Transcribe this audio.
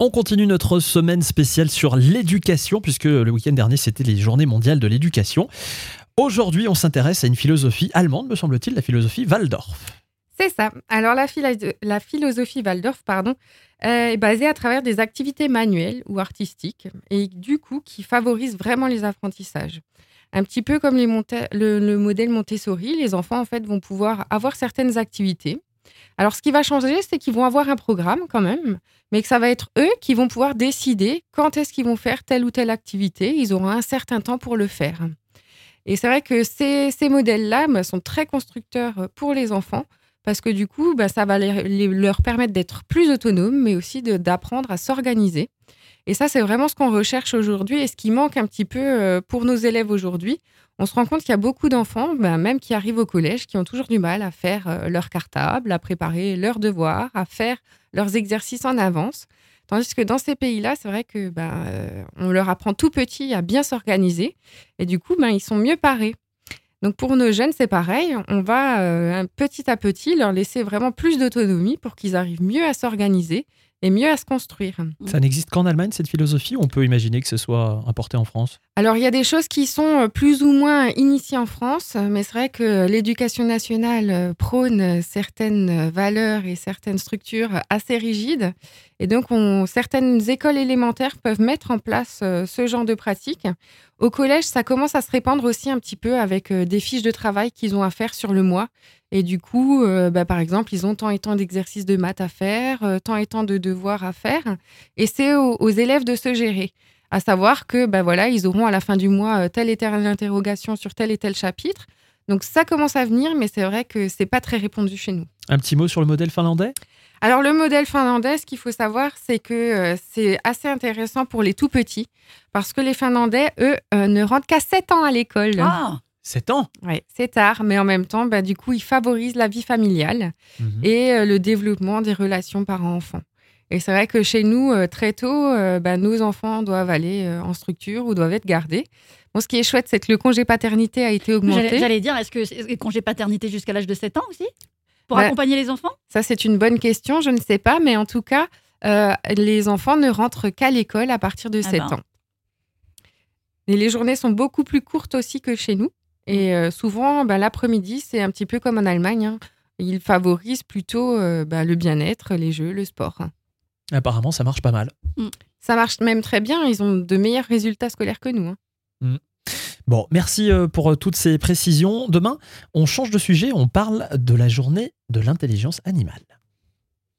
On continue notre semaine spéciale sur l'éducation, puisque le week-end dernier, c'était les journées mondiales de l'éducation. Aujourd'hui, on s'intéresse à une philosophie allemande, me semble-t-il, la philosophie Waldorf. C'est ça. Alors, la, philosophie Waldorf, pardon, est basée à travers des activités manuelles ou artistiques, et du coup, qui favorisent vraiment les apprentissages. Un petit peu comme le, le modèle Montessori, les enfants, en fait, vont pouvoir avoir certaines activités alors, ce qui va changer, c'est qu'ils vont avoir un programme quand même, mais que ça va être eux qui vont pouvoir décider quand est-ce qu'ils vont faire telle ou telle activité. Ils auront un certain temps pour le faire. Et c'est vrai que ces, modèles-là bah, sont très constructeurs pour les enfants parce que du coup, bah, ça va leur permettre d'être plus autonomes, mais aussi d'apprendre à s'organiser. Et ça, c'est vraiment ce qu'on recherche aujourd'hui et ce qui manque un petit peu euh, pour nos élèves aujourd'hui. On se rend compte qu'il y a beaucoup d'enfants, ben, même qui arrivent au collège, qui ont toujours du mal à faire euh, leur cartable, à préparer leurs devoirs, à faire leurs exercices en avance. Tandis que dans ces pays-là, c'est vrai que ben, on leur apprend tout petit à bien s'organiser et du coup, ben, ils sont mieux parés. Donc pour nos jeunes, c'est pareil. On va petit à petit leur laisser vraiment plus d'autonomie pour qu'ils arrivent mieux à s'organiser et mieux à se construire. Ça n'existe qu'en Allemagne, cette philosophie, on peut imaginer que ce soit importé en France? Alors, il y a des choses qui sont euh, plus ou moins initiées en France, mais c'est vrai que l'éducation nationale euh, prône certaines valeurs et certaines structures assez rigides. Et donc, certaines écoles élémentaires peuvent mettre en place euh, ce genre de pratique. Au collège, ça commence à se répandre aussi un petit peu avec des fiches de travail qu'ils ont à faire sur le mois. Et du coup, euh, bah, par exemple, ils ont tant et tant d'exercices de maths à faire, euh, tant et tant de devoirs à faire. Et c'est aux, élèves de se gérer. À savoir que, bah, voilà, ils auront à la fin du mois euh, telle et telle interrogation sur tel et tel chapitre. Donc ça commence à venir, mais c'est vrai que c'est pas très répandu chez nous. Un petit mot sur le modèle finlandais? Alors le modèle finlandais, ce qu'il faut savoir, c'est que c'est assez intéressant pour les tout petits, parce que les Finlandais, eux, ne rentrent qu'à 7 ans à l'école. Ah 7 ans Oui, c'est tard, mais en même temps, bah, du coup, il favorise la vie familiale mhm. et euh, le développement des relations parents-enfants. Et c'est vrai que chez nous, euh, très tôt, euh, bah, nos enfants doivent aller en structure ou doivent être gardés. Bon, ce qui est chouette, c'est que le congé paternité a été augmenté. J'allais dire, est-ce que le congé paternité jusqu'à l'âge de 7 ans aussi? Pour bah, accompagner les enfants? Ça, c'est une bonne question, je ne sais pas, mais en tout cas, les enfants ne rentrent qu'à l'école à partir de 7 ah ben. ans. Et les journées sont beaucoup plus courtes aussi que chez nous. Et euh, souvent, bah, l'après-midi, c'est un petit peu comme en Allemagne. Hein. Ils favorisent plutôt euh, bah, le bien-être, les jeux, le sport. Hein. Apparemment, ça marche pas mal. Mm. Ça marche même très bien. Ils ont de meilleurs résultats scolaires que nous. Hein. Mm. Bon, merci euh, pour toutes ces précisions. Demain, on change de sujet. On parle de la journée de l'intelligence animale.